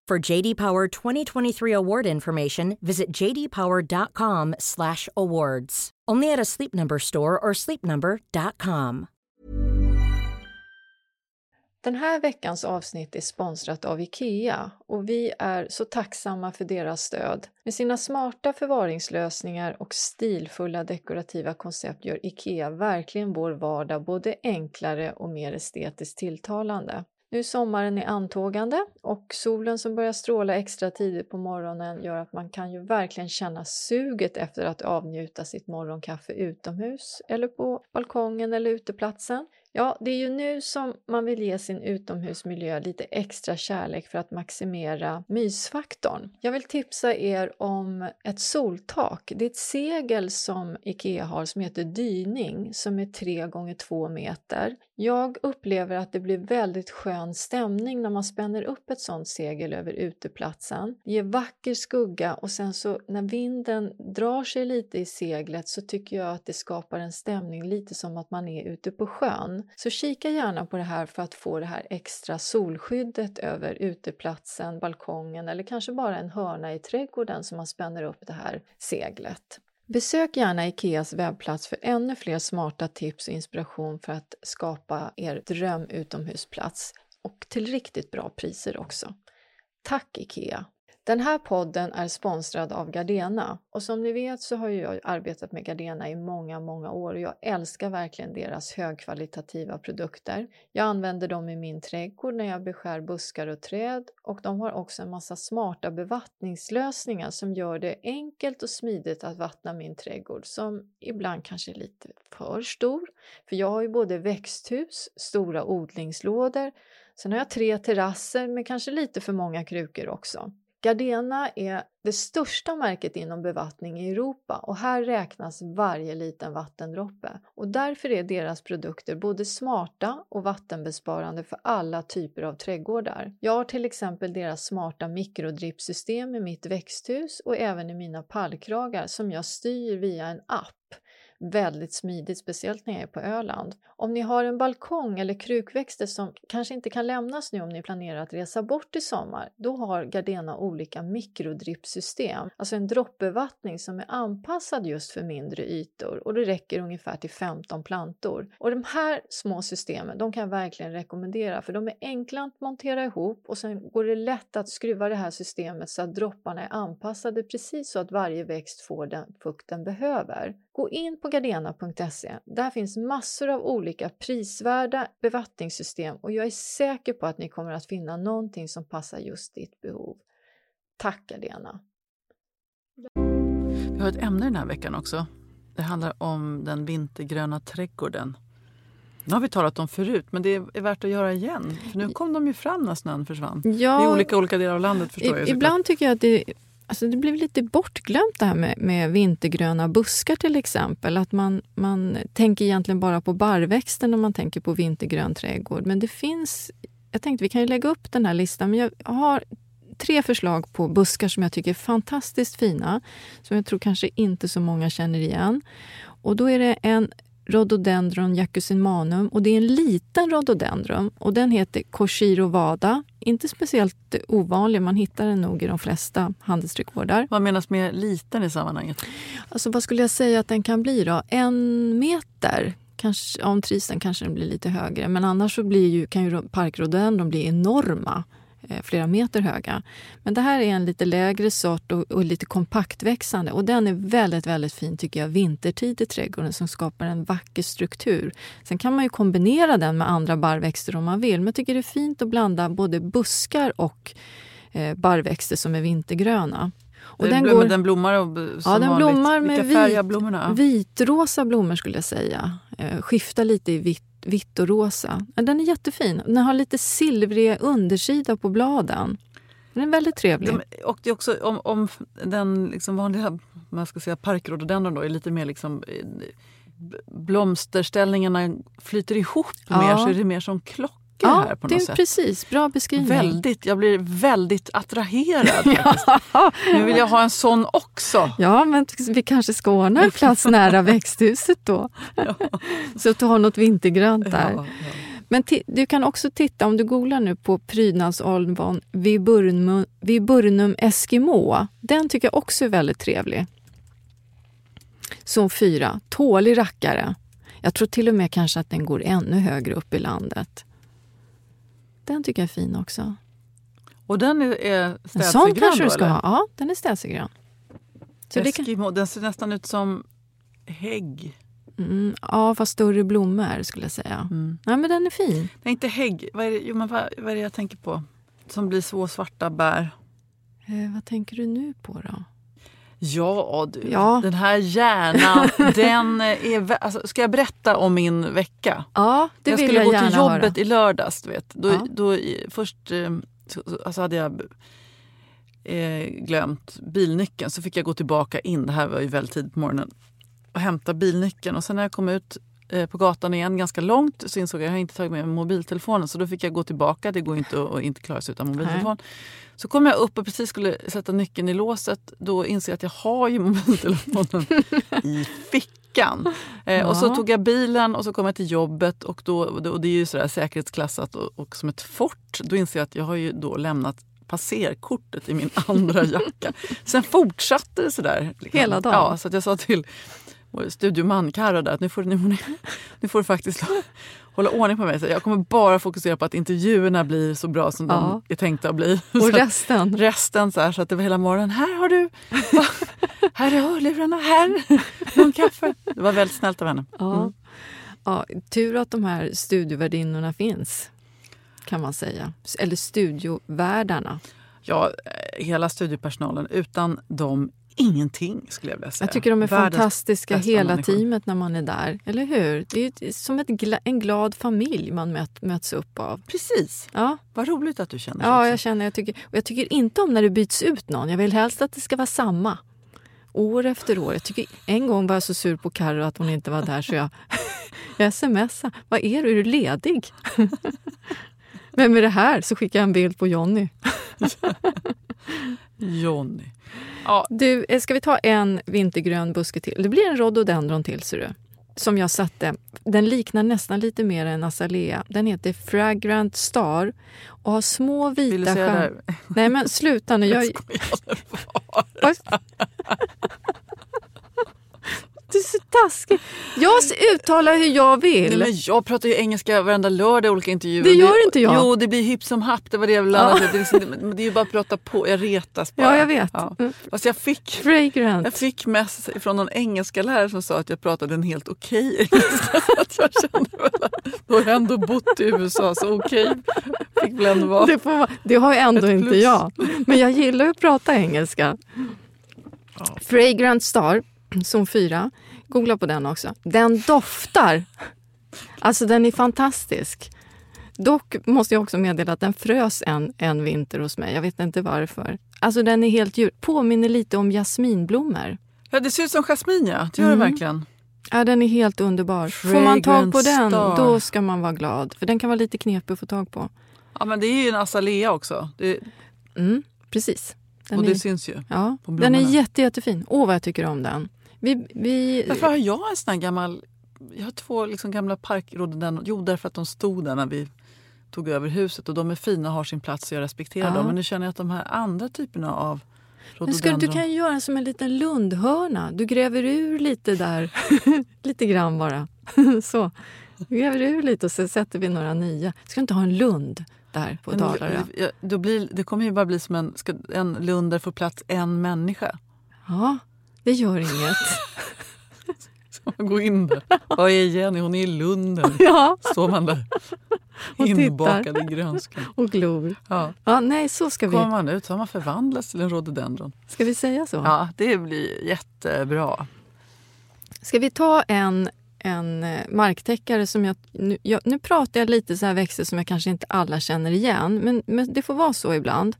S3: For JD Power 2023 award information, visit jdpower.com/awards. Only at a Sleep Number store or sleepnumber.com.
S1: Den här veckans avsnitt är sponsrat av IKEA och vi är så tacksamma för deras stöd. Med sina smarta förvaringslösningar och stilfulla dekorativa koncept gör IKEA verkligen vår vardag både enklare och mer estetiskt tilltalande. Nu sommaren är antågande och solen som börjar stråla extra tidigt på morgonen gör att man kan ju verkligen känna suget efter att avnjuta sitt morgonkaffe utomhus eller på balkongen eller uteplatsen. Ja, det är ju nu som man vill ge sin utomhusmiljö lite extra kärlek för att maximera mysfaktorn. Jag vill tipsa er om ett soltak. Det är ett segel som IKEA har som heter dyning som är 3 gånger 2 meter. Jag upplever att det blir väldigt skön stämning när man spänner upp ett sånt segel över uteplatsen. Det ger vacker skugga och sen så när vinden drar sig lite i seglet så tycker jag att det skapar en stämning lite som att man är ute på sjön. Så kika gärna på det här för att få det här extra solskyddet över uteplatsen, balkongen eller kanske bara en hörna i trädgården som man spänner upp det här seglet. Besök gärna Ikeas webbplats för ännu fler smarta tips och inspiration för att skapa er dröm utomhusplats och till riktigt bra priser också. Tack Ikea! Den här podden är sponsrad av Gardena och som ni vet så har jag arbetat med Gardena i många, många år och jag älskar verkligen deras högkvalitativa produkter. Jag använder dem i min trädgård när jag beskär buskar och träd och de har också en massa smarta bevattningslösningar som gör det enkelt och smidigt att vattna min trädgård som ibland kanske är lite för stor. För jag har ju både växthus, stora odlingslådor, sen har jag tre terrasser med kanske lite för många krukor också. Gardena är det största märket inom bevattning i Europa och här räknas varje liten vattendroppe. Och därför är deras produkter både smarta och vattenbesparande för alla typer av trädgårdar. Jag har till exempel deras smarta mikrodrippsystem i mitt växthus och även i mina pallkragar som jag styr via en app väldigt smidigt, speciellt när jag är på Öland. Om ni har en balkong eller krukväxter som kanske inte kan lämnas nu om ni planerar att resa bort i sommar, då har Gardena olika mikrodrippsystem, alltså en droppbevattning som är anpassad just för mindre ytor och det räcker ungefär till 15 plantor. Och de här små systemen, de kan jag verkligen rekommendera för de är enkla att montera ihop och sen går det lätt att skruva det här systemet så att dropparna är anpassade precis så att varje växt får den fukt den behöver. Gå in på gardena.se. Där finns massor av olika prisvärda bevattningssystem och jag är säker på att ni kommer att finna någonting som passar just ditt behov. Tack Gardena!
S2: Vi har ett ämne den här veckan också. Det handlar om den vintergröna trädgården. Det har vi talat om förut, men det är värt att göra igen. För nu kom de ju fram när snön försvann.
S1: Ja,
S2: I olika, olika delar av landet förstår jag.
S1: Ibland tycker jag att det Alltså det blev lite bortglömt det här med, med, vintergröna buskar till exempel. Att man, man tänker egentligen bara på barrväxten när man tänker på vintergrön trädgård. Men det finns, jag tänkte vi kan ju lägga upp den här listan, men jag har tre förslag på buskar som jag tycker är fantastiskt fina. Som jag tror kanske inte så många känner igen. Och då är det en Rhododendron jacusinmanum och det är en liten rhododendron och den heter Koshiro vada. Inte speciellt ovanlig, man hittar den nog i de flesta handelsträdgårdar.
S2: Vad menas med liten i sammanhanget?
S1: Alltså vad skulle jag säga att den kan bli då? En meter? Kanske, om trisen kanske den blir lite högre, men annars så blir ju, kan ju parkrhododendron bli enorma. Eh, flera meter höga. Men det här är en lite lägre sort och, och, lite kompaktväxande och den är väldigt, väldigt fin tycker jag vintertid i trädgården som skapar en vacker struktur. Sen kan man ju kombinera den med andra barrväxter om man vill, men jag tycker det är fint att blanda både buskar och eh, barrväxter som är vintergröna.
S2: Och den, går, den blommar
S1: som ja, den blommar
S2: vanligt.
S1: Vilka
S2: färger blommorna?
S1: Vitrosa blommor skulle jag säga. Eh, skiftar lite i vitt vitt och rosa. Den är jättefin. Den har lite silvrig undersida på bladen. Den är väldigt trevlig.
S2: De, och det är också om, om den liksom vanliga man ska säga parkrhododendron då är lite mer liksom eh, blomsterställningarna flyter ihop ja. mer så är det mer som klockor ja, här på något sätt.
S1: Precis, bra beskrivning.
S2: Väldigt, jag blir väldigt attraherad. ja. Nu vill jag ha en sån också.
S1: Ja, men vi kanske ska ordna en plats nära växthuset då. Ja. Så att du har något vintergrönt där. Ja, men du kan också titta, om du googlar nu på prydnadsolvon Viburnum, Viburnum Eskimo. Den tycker jag också är väldigt trevlig. Zon 4, tålig rackare. Jag tror till och med kanske att den går ännu högre upp i landet. Den tycker jag är fin också.
S2: Och den är städsegrön? En
S1: sån kanske du ska ha. Ja, den är städsegrön.
S2: Eskimo, kan... den ser nästan ut som hägg.
S1: Mm, ja, fast större blommor skulle jag säga. Mm. Ja, men den är fin.
S2: Nej, inte hägg. Vad är, det, jo, men vad, vad är det jag tänker på? Som blir så svarta bär.
S1: Eh, vad tänker du nu på då?
S2: Ja, du. Ja. Den här hjärnan. den är, alltså, ska jag berätta om min vecka?
S1: Ja, det
S2: jag
S1: vill jag
S2: gärna
S1: höra.
S2: Jag skulle gå till jobbet i lördags. Du vet. Då, ja. då, först eh, alltså hade jag eh, glömt bilnyckeln. Så fick jag gå tillbaka in, det här var ju väldigt tidigt på morgonen, och hämta bilnyckeln. Och sen när jag kom ut på gatan igen ganska långt så insåg jag att jag inte tagit med mig mobiltelefonen. Så då fick jag gå tillbaka. Det går inte att, inte klara sig utan mobiltelefon. Nej. Så kom jag upp och precis skulle sätta nyckeln i låset. Då inser jag att jag har ju mobiltelefonen i fickan. Eh, ja. Och så tog jag bilen och så kom jag till jobbet och, då, och det är ju sådär säkerhetsklassat och, och som ett fort. Då inser jag att jag har ju då lämnat passerkortet i min andra jacka. Sen fortsatte det sådär.
S1: Liksom. Hela dagen?
S2: Ja, så att jag sa till studioman Carro där att nu får, nu, nu får du faktiskt hålla ordning på mig. Så jag kommer bara fokusera på att intervjuerna blir så bra som ja. de är tänkta att bli.
S1: Och resten?
S2: resten så, här, så att det var hela morgonen. Här har du! Va? Här är hörlurarna, här! Någon kaffe. Det var väldigt snällt av henne.
S1: Ja. Mm. Ja, tur att de här studiovärdinnorna finns, kan man säga. Eller studiovärdarna.
S2: Ja, eh, hela studiopersonalen. Utan dem ingenting skulle jag vilja säga.
S1: Jag tycker de är Världens fantastiska hela människor. teamet när man är där. Eller hur? Det är som gla en glad familj man möt, möts upp av.
S2: Precis.
S1: Ja.
S2: Vad roligt att du känner
S1: så. Ja, jag känner. Jag tycker, och jag tycker inte om när det byts ut någon. Jag vill helst att det ska vara samma. År efter år. Jag tycker, en gång var jag så sur på Carro att hon inte var där så jag, jag smsade. Vad är du? Är du ledig? Vem är det här? Så skickade jag en bild på Jonny.
S2: Jonny.
S1: Du, eh, ska vi ta en vintergrön buske till? Det blir en rhododendron till, ser du. Som jag satte. Den liknar nästan lite mer en azalea. Den heter Fragrant Star och har små vita
S2: Vill du säga
S1: stjärnor.
S2: det?
S1: Nej men sluta nu. Jag, Vad? Du är så taskig. Jag uttalar hur jag
S2: Nej,
S1: vill.
S2: men jag pratar ju engelska varenda lördag i olika intervjuer.
S1: Det gör inte jag.
S2: Jo, det blir hipp som happ. Det var det jag ville
S1: Ja.
S2: ja. det, är liksom, det, är ju bara att prata på. Jag retas bara.
S1: Ja, jag vet.
S2: Ja. Fast jag fick,
S1: Fragrant.
S2: jag fick mess från någon engelska lärare som sa att jag pratade en helt okej engelska. Så att jag kände väl att då har jag ändå bott i USA så okej fick väl ändå vara.
S1: Det, får, det har ju ändå inte jag. Men jag gillar att prata engelska. Fragrant Star, zon 4. Googla på den också. Den doftar. Alltså den är fantastisk. Dock måste jag också meddela att den frös en, en vinter hos mig. Jag vet inte varför. Alltså den är helt djur. Påminner lite om jasminblommor.
S2: Ja, det ser ut som jasmin ja. Det gör det
S1: Mm.
S2: verkligen.
S1: Ja, den är helt underbar. Får man tag på
S2: Fragrant
S1: den,
S2: Star.
S1: då ska man vara glad. För den kan vara lite knepig att få tag på.
S2: Ja, men det är ju en azalea också. Det,
S1: Mm, precis. Den
S2: och
S1: är,
S2: det syns ju.
S1: ja, den är jätte, jättefin. Åh, vad jag tycker om den. Vi, vi,
S2: Varför har jag en sån här gammal... Jag har två liksom gamla parkrododendron. Jo, därför att de stod där när vi tog över huset. Och de är fina och har sin plats och jag respekterar
S1: Ja.
S2: dem. Men nu känner jag att de här andra typerna av
S1: men ska,
S2: rhododendron...
S1: du kan göra som en liten lundhörna. Du gräver ur lite där. lite grann bara. så. Du gräver ur lite och så sätter vi några nya. Ska du inte ha en lund där på Dalarö?
S2: blir, det kommer ju bara bli som en, ska, en lund där får plats en människa.
S1: Ja, det gör inget.
S2: Ska man gå in där? Vad är Jenny? Hon är i lunden.
S1: ja,
S2: Står man där inbakad i grönskan.
S1: och glor.
S2: Ja.
S1: Ja, nej, så ska
S2: Kommer
S1: vi.
S2: man ut så har man förvandlats till en rhododendron.
S1: Ska vi säga så?
S2: Ja, det blir jättebra.
S1: Ska vi ta en, en eh, marktäckare som jag nu, jag... nu pratar jag lite så här växter som jag kanske inte alla känner igen, men, men det får vara så ibland.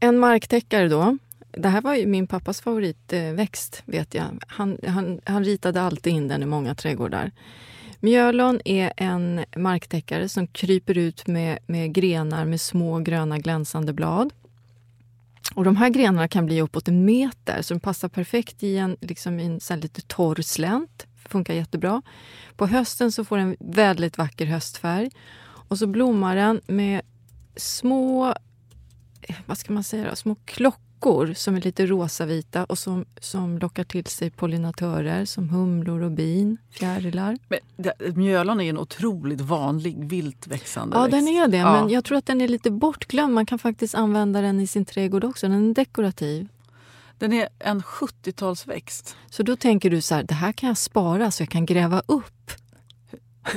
S1: En marktäckare då. Det här var ju min pappas favoritväxt, vet jag. Han, han, han ritade alltid in den i många trädgårdar. Mjölon är en marktäckare som kryper ut med, med grenar med små gröna glänsande blad. Och de här grenarna kan bli uppåt en meter, så de passar perfekt i en, liksom i en så här lite torr slänt. Funkar jättebra. På hösten så får den väldigt vacker höstfärg. Och så blommar den med små, eh, vad ska man säga då? små klockor som är lite rosavita och som, som lockar till sig pollinatörer som humlor och bin, fjärilar.
S2: Men det, mjölon är en otroligt vanlig vilt växande
S1: Ja,
S2: växt.
S1: den är det.
S2: Ja.
S1: Men jag tror att den är lite bortglömd. Man kan faktiskt använda den i sin trädgård också. Den är dekorativ.
S2: Den är en 70-talsväxt.
S1: Så då tänker du så här, det här kan jag spara så jag kan gräva upp.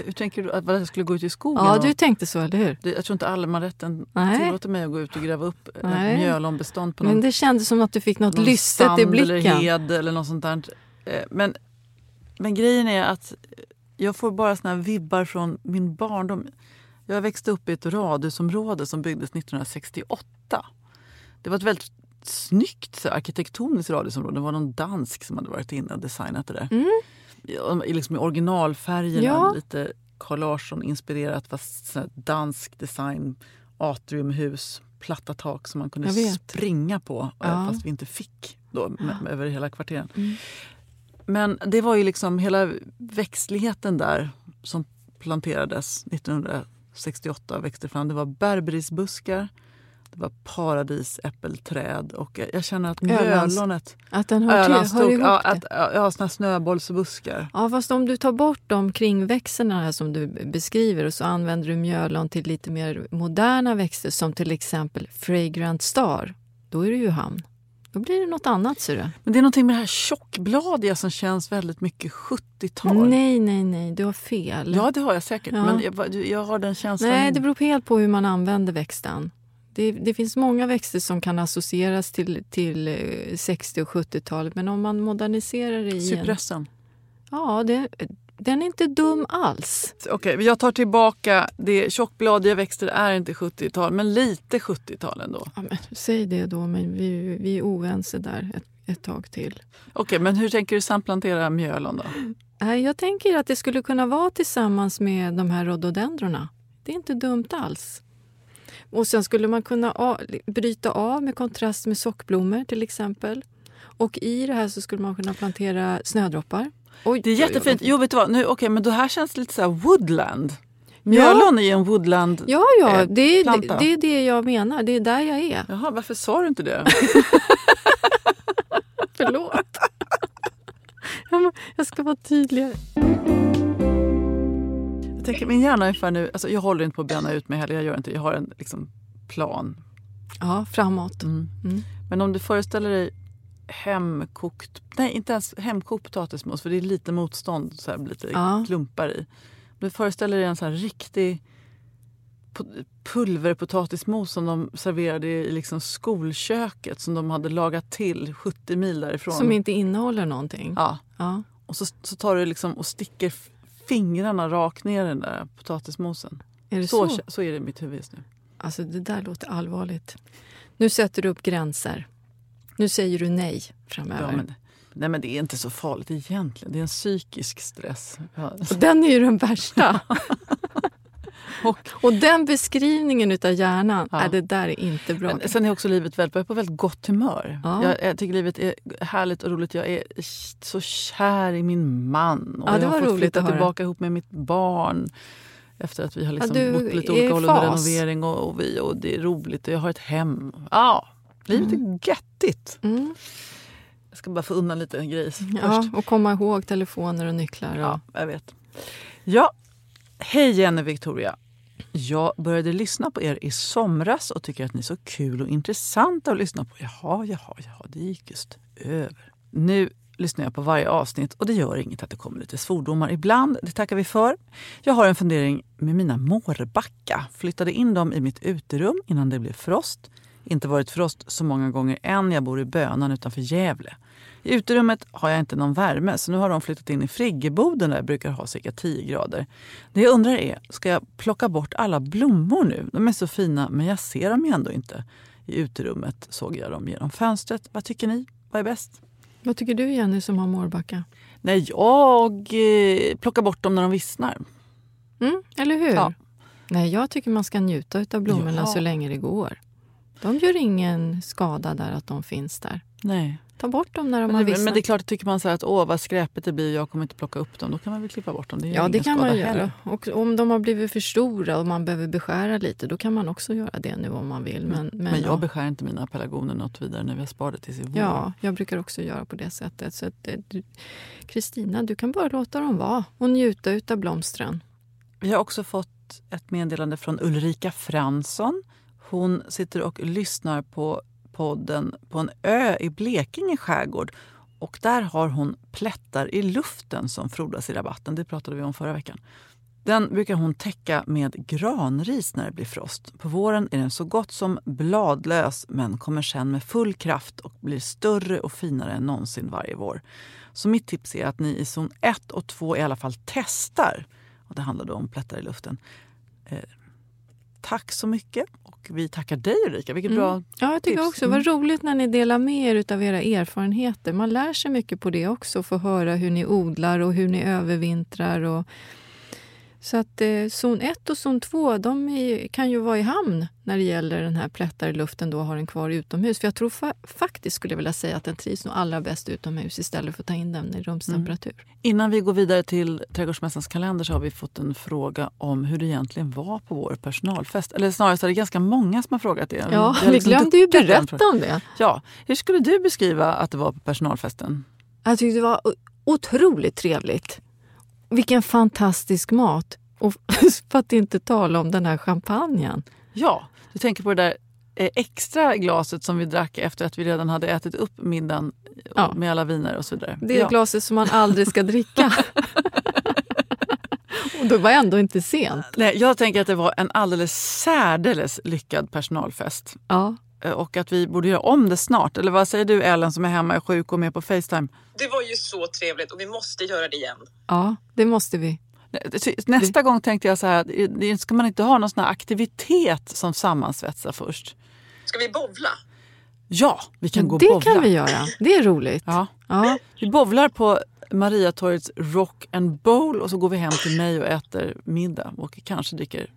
S2: Hur tänker du att den skulle gå ut i skogen?
S1: Ja, du tänkte så, eller hur?
S2: jag tror inte allemansrätten
S1: Nej.
S2: tillåter mig att gå ut och gräva upp
S1: Nej.
S2: ett mjölonbestånd på någon,
S1: Men det kändes som att du fick något lystet i blicken.
S2: eller hed eller något sånt där. Eh, Men, men grejen är att jag får bara såna vibbar från min barndom. Jag växte upp i ett radhusområde som byggdes 1968. Det var ett väldigt snyggt så, arkitektoniskt radhusområde. Det var någon dansk som hade varit inne och designat det där.
S1: Mm.
S2: Liksom i originalfärgerna,
S1: Ja.
S2: lite Carl Larsson-inspirerat fast dansk design, atriumhus, platta tak som man kunde springa på eh,
S1: Ja.
S2: fast vi inte fick då, med, med, över hela kvarteren.
S1: Mm.
S2: Men det var ju liksom hela växtligheten där som planterades 1968 och växte fram. Det var berberisbuskar, det var paradisäppelträd och jag- känner att mjölonet...
S1: Att den hör, till, hör
S2: Ölandstok,
S1: ihop
S2: ja, att, ja, såna snöbollsbuskar.
S1: Ja, fast om du tar bort de kringväxterna här som du beskriver och så använder du mjölon till lite mer moderna växter som till exempel Fragrant Star, då är du ju hamn. Då blir det något annat, ser du.
S2: Men det är någonting med det här tjockbladiga som känns väldigt mycket 70-tal.
S1: Nej, nej, nej, du har fel.
S2: Ja, det har jag säkert.
S1: Ja.
S2: Men jag, jag har den känslan.
S1: Nej, det beror helt på hur man använder växten. Det, det finns många växter som kan associeras till, till eh, 60 och 70-talet men om man moderniserar det i en...
S2: Cypressen.
S1: Ja, det, den är inte dum alls.
S2: Okej, jag tar tillbaka det. Tjockbladiga växter är inte 70-tal, men lite 70-tal ändå.
S1: Ja, men, säg det då, men vi, vi är oense där ett, ett tag till.
S2: Okej, men hur tänker du samplantera mjölon då?
S1: Jag tänker att det skulle kunna vara tillsammans med de här rhododendrorna. Det är inte dumt alls. Och sen skulle man kunna bryta av med kontrast med sockblommor till exempel. Och i det här så skulle man kunna plantera snödroppar. Oj,
S2: Det är jättefint. Jo, vet du vad? Nu, okay, men det här känns lite så woodland. Mjölon är ju en woodland.
S1: Ja, ja,
S2: eh,
S1: det är, det, det är det jag menar. Det är där jag är.
S2: Jaha, varför sa du inte det?
S1: Förlåt. Ja, jag ska vara tydligare.
S2: Jag tänker min hjärna ungefär nu, alltså jag håller inte på att bränna ut mig heller, jag gör inte, jag har en liksom, plan.
S1: Ja, framåt.
S2: Mm.
S1: Mm.
S2: Men om du föreställer dig hemkokt, nej inte ens hemkokt potatismos för det är lite motstånd, så här, lite
S1: Ja.
S2: klumpar i. Du föreställer dig en så här riktig po- pulverpotatismos som de serverade i liksom skolköket som de hade lagat till 70 mil därifrån.
S1: Som inte innehåller någonting.
S2: ja.
S1: Ja.
S2: Och så, så tar du liksom och sticker fingrarna rakt ner i den där potatismosen.
S1: Är
S2: Så,
S1: så?
S2: så? är det i mitt huvud just nu.
S1: Alltså det där låter allvarligt. Nu sätter du upp gränser. Nu säger du nej framöver.
S2: Ja, men, nej men det är inte så farligt egentligen. Det är en psykisk stress.
S1: Den är ju den värsta.
S2: Och,
S1: Och den beskrivningen utav hjärnan,
S2: Ja.
S1: är det där är inte bra.
S2: men sen är också livet väldigt, jag är på väldigt gott humör.
S1: Ja.
S2: Jag, jag tycker livet är härligt och roligt. Jag är så kär i min man. Och
S1: Ja, det
S2: jag har
S1: var
S2: fått flytta tillbaka ihop med mitt barn. Efter att vi har liksom
S1: du
S2: bott lite olika håll under renovering. Och, och, vi, och det är roligt och jag har ett hem. Ja, livet är göttigt.
S1: Mm.
S2: Jag ska bara få undan lite grejs
S1: Ja,
S2: först.
S1: och komma ihåg telefoner och nycklar. Och...
S2: Ja, jag vet. Ja, hej Jenny Victoria. Jag började lyssna på er i somras och tycker att ni är så kul och intressanta att lyssna på. Jaha, jaha, jaha, det gick just över. Nu lyssnar jag på varje avsnitt och det gör inget att det kommer lite svordomar ibland. Det tackar vi för. Jag har en fundering med mina mårbacka. Flyttade in dem i mitt uterum innan det blev frost. Inte varit frost så många gånger än. Jag bor i Bönan utanför Gävle. I uterummet har jag inte någon värme så nu har de flyttat in i friggeboden där jag brukar ha cirka 10 grader. Det jag undrar är, ska jag plocka bort alla blommor nu? De är så fina men jag ser dem ju ändå inte. I uterummet såg jag dem genom fönstret. Vad tycker ni? Vad är bäst?
S1: Vad tycker du Jenny som har mårbacka?
S2: Nej, jag eh, plockar bort dem när de vissnar.
S1: Mm, eller hur?
S2: Ja.
S1: Nej, jag tycker man ska njuta av blommorna
S2: Ja.
S1: så länge det går. De gör ingen skada där att de finns där.
S2: Nej.
S1: Ta bort dem när de har
S2: Men,
S1: vissnat.
S2: men det är klart, tycker man så att åh vad skräpigt det blir, jag kommer inte plocka upp dem. Då kan man väl klippa bort dem. Det
S1: Ja, det kan man göra.
S2: heller.
S1: Och om de har blivit för stora och man behöver beskära lite, då kan man också göra det nu om man vill. Men, men,
S2: Men, jag
S1: ja.
S2: beskär inte mina pelargoner något vidare när vi har sparat det tills i vår.
S1: Ja, jag brukar också göra på det sättet. Så eh, du- Kristina, du kan bara låta dem vara och njuta utav blomstren.
S2: Vi har också fått ett meddelande från Ulrika Fransson. Hon sitter och lyssnar på podden på en ö i Blekinge skärgård. Och där har hon plättar i luften som frodas i rabatten. Det pratade vi om förra veckan. Den brukar hon täcka med granris när det blir frost. På våren är den så gott som bladlös men kommer sen med full kraft och blir större och finare än någonsin varje vår. Så mitt tips är att ni i zon 1 och 2 i alla fall testar. Och det handlar då om plättar i luften. Eh, tack så mycket. Och vi tackar dig Ulrika. Vilket bra
S1: Mm. Ja, jag tycker
S2: tips.
S1: också.
S2: Mm.
S1: Vad roligt när ni delar med er av era erfarenheter. Man lär sig mycket på det också. Få höra hur ni odlar och hur ni övervintrar. Och... Så att eh, zon 1 och zon 2 de är, kan ju vara i hamn när det gäller den här plättar i luften då har den kvar utomhus. För jag tror fa- faktiskt skulle jag vilja säga att den trivs nog allra bäst utomhus istället för att ta in den i rumstemperatur.
S2: Innan vi går vidare till Trädgårdsmästarens kalender så har vi fått en fråga om hur det egentligen var på vår personalfest. Eller snarare så är det ganska många som har frågat det.
S1: Ja, vi
S2: liksom
S1: glömde ju berätta om det.
S2: Ja, hur skulle du beskriva att det var på personalfesten?
S1: Jag tyckte det var otroligt trevligt. Vilken fantastisk mat. Och för att inte tala om den här champagnen.
S2: Ja, du tänker på det där eh, extra glaset som vi drack efter att vi redan hade ätit upp middagen eh,
S1: Ja.
S2: med alla viner och så vidare.
S1: Det är
S2: ja.
S1: glaset som man aldrig ska dricka. och det var ändå inte sent.
S2: Nej, jag tänker att det var en alldeles särdeles lyckad personalfest.
S1: Ja.
S2: Eh, Och att vi borde göra om det snart. Eller vad säger du Ellen som är hemma, är sjuk och med på Facetime?
S4: Det var ju så trevligt och vi måste göra det igen.
S1: ja, det måste vi.
S2: Nästa gång tänkte jag så här, det- ska man inte ha någon sån här aktivitet som sammansvetsar först?
S4: Ska vi bovla?
S2: Ja, vi kan gå och
S1: det
S2: bowla.
S1: kan vi göra. Det är roligt.
S2: Ja.
S1: Ja.
S2: Vi bowlar på Mariatorgets Rock and Bowl och så går vi hem till mig och äter middag och kanske dricker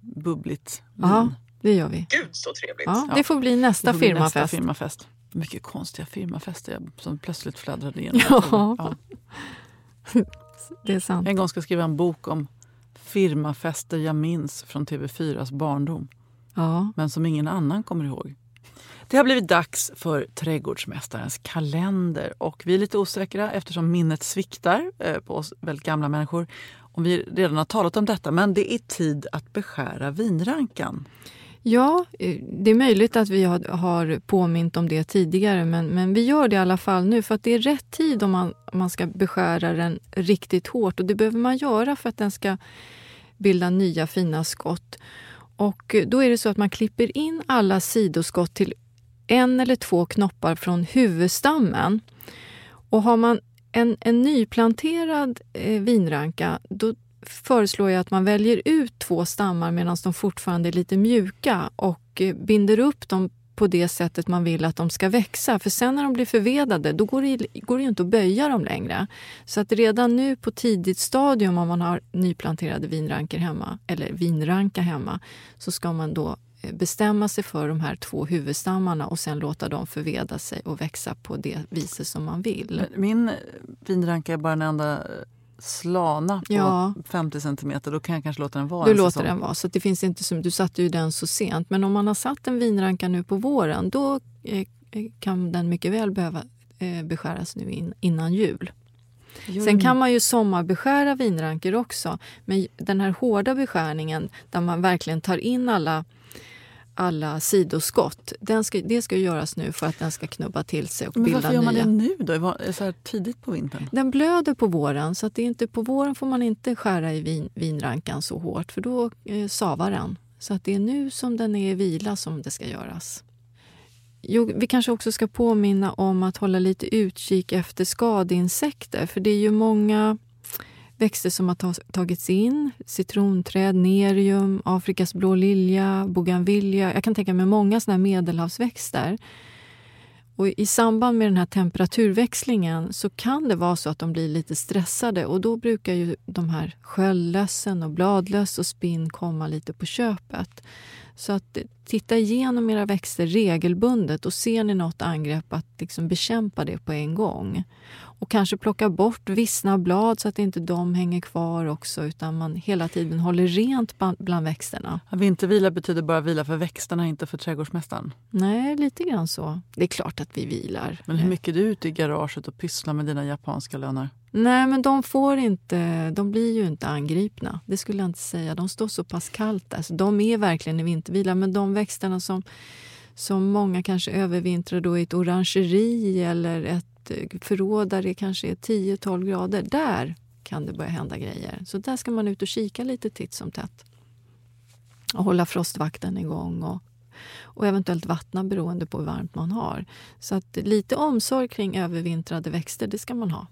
S2: bubbligt vin.
S1: Ja. Det gör vi.
S4: Gud så trevligt.
S1: Ja, det får bli nästa
S2: får bli
S1: firmafest.
S2: Nästa firmafest. Mycket konstiga firmafester som plötsligt fladdrade igenom.
S1: Ja.
S2: Ja.
S1: Det är sant.
S2: En gång ska jag skriva en bok om firmafester jag minns från TV4s barndom.
S1: Ja.
S2: men som ingen annan kommer ihåg. Det har blivit dags för Trädgårdsmästarens kalender och vi är lite osäkra eftersom minnet sviktar eh, på oss väldigt gamla människor. Om vi redan har talat om detta, men det är tid att beskära vinrankan.
S1: Ja, eh, det är möjligt att vi har, har påmint om det tidigare men, men vi gör det i alla fall nu för att det är rätt tid om man, man ska beskära den riktigt hårt och det behöver man göra för att den ska bilda nya fina skott. Och eh, då är det så att man klipper in alla sidoskott till en eller två knoppar från huvudstammen. Och har man en, en nyplanterad eh, vinranka då föreslår jag att man väljer ut två stammar medan de fortfarande är lite mjuka och eh, binder upp dem på det sättet man vill att de ska växa. För sen när de blir förvedade då går det, går det ju inte att böja dem längre. Så att redan nu på tidigt stadium om man har nyplanterade vinrankor hemma, eller vinranka hemma, så ska man då eh, bestämma sig för de här två huvudstammarna och sen låta dem förveda sig och växa på det viset som man vill.
S2: Min vinranka är bara en enda eh, slana på
S1: Ja.
S2: 50 centimeter. Då kan jag kanske låta den vara
S1: Du låter
S2: säsong.
S1: den vara. Så det finns inte som, du satte ju den så sent. Men om man har satt en vinranka nu på våren då eh, kan den mycket väl behöva eh, beskäras nu in, innan jul. Sen kan man ju sommarbeskära vinrankor också. Men den här hårda beskärningen där man verkligen tar in alla, alla sidoskott. Den ska, det ska göras nu för att den ska knubba till sig och
S2: Men
S1: bilda
S2: varför gör man
S1: nya.
S2: det nu då? Var- Så tidigt på vintern?
S1: Den blöder på våren, så att det inte, på våren får man inte skära i vin, vinrankan så hårt för då eh, savar den. Så att det är nu som den är i vila som det ska göras. Jo, vi kanske också ska påminna om att hålla lite utkik efter skadeinsekter för det är ju många växter som har tagits in. Citronträd, nerium, Afrikas blå lilja, bougainvillea. Jag kan tänka mig många såna här medelhavsväxter. Och I samband med den här temperaturväxlingen så kan det vara så att de blir lite stressade och då brukar ju de här sköldlössen och bladlöss och spinn komma lite på köpet. Så att titta igenom era växter regelbundet och ser ni något angrepp att liksom bekämpa det på en gång. Och kanske plocka bort vissna blad så att inte de hänger kvar också utan man hela tiden håller rent bland växterna.
S2: Vintervila betyder bara vila för växterna, inte för trädgårdsmästaren.
S1: Nej, lite grann så. Det är klart att vi vilar.
S2: Men hur mycket är du ute i garaget och pysslar med dina japanska lönar?
S1: Nej, men de får inte, de blir ju inte angripna. Det skulle jag inte säga. De står så pass kallt där. Så de är verkligen i vintervila. Men de växterna som, som många kanske övervintrar då i ett orangeri eller ett eh, förråd där det kanske är 10-12 grader. Där kan det börja hända grejer. Så där ska man ut och kika lite titt som tätt. Och hålla frostvakten igång och, och eventuellt vattna beroende på hur varmt man har. Så att lite omsorg kring övervintrade växter, det ska man ha.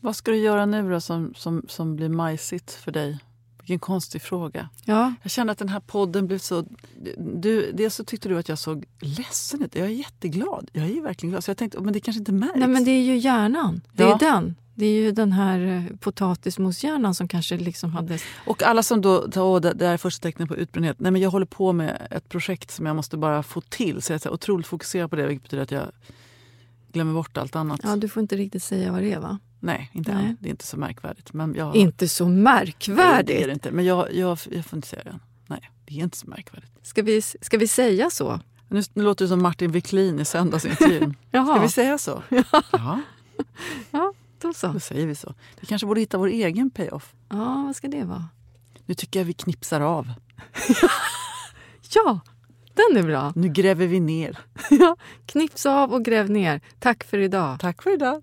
S2: Vad ska du göra nu då som, som, som blir majsigt för dig? Vilken konstig fråga.
S1: Ja,
S2: Jag kände att den här podden blev så... Du, dels så tyckte du att jag såg ledsen ut. Jag är jätteglad. Jag är verkligen glad. Så jag tänkte, men det kanske inte märks.
S1: Nej, men det är ju hjärnan. Det är
S2: Ja.
S1: den. Det är ju den här eh, potatismoshjärnan som kanske liksom hade...
S2: Och alla som då, åh, det, det här är första tecknet på utbrändhet. Nej, men jag håller på med ett projekt som jag måste bara få till. Så jag är otroligt fokuserad på det, vilket betyder att jag glömmer bort allt annat.
S1: Ja, du får inte riktigt säga vad det är, va?
S2: Nej, inte
S1: Nej.
S2: än. Det är inte så märkvärdigt. Men jag,
S1: Inte så
S2: Nej, Det är
S1: märkvärdigt!
S2: det inte. Men jag, jag, jag får inte säga det. Nej, det är inte så märkvärdigt.
S1: Ska vi, ska vi säga så?
S2: Nu, nu låter du som Martin Wiklin i söndagsintervjun. Ska vi säga så? Ja,
S1: Ja, då så.
S2: då säger vi så. Vi kanske borde hitta vår egen payoff.
S1: Ja, vad ska det vara?
S2: Nu tycker jag vi knipsar av.
S1: Ja, den är bra.
S2: Nu gräver vi ner.
S1: Ja, knips av och gräv ner. Tack för idag.
S2: Tack för idag.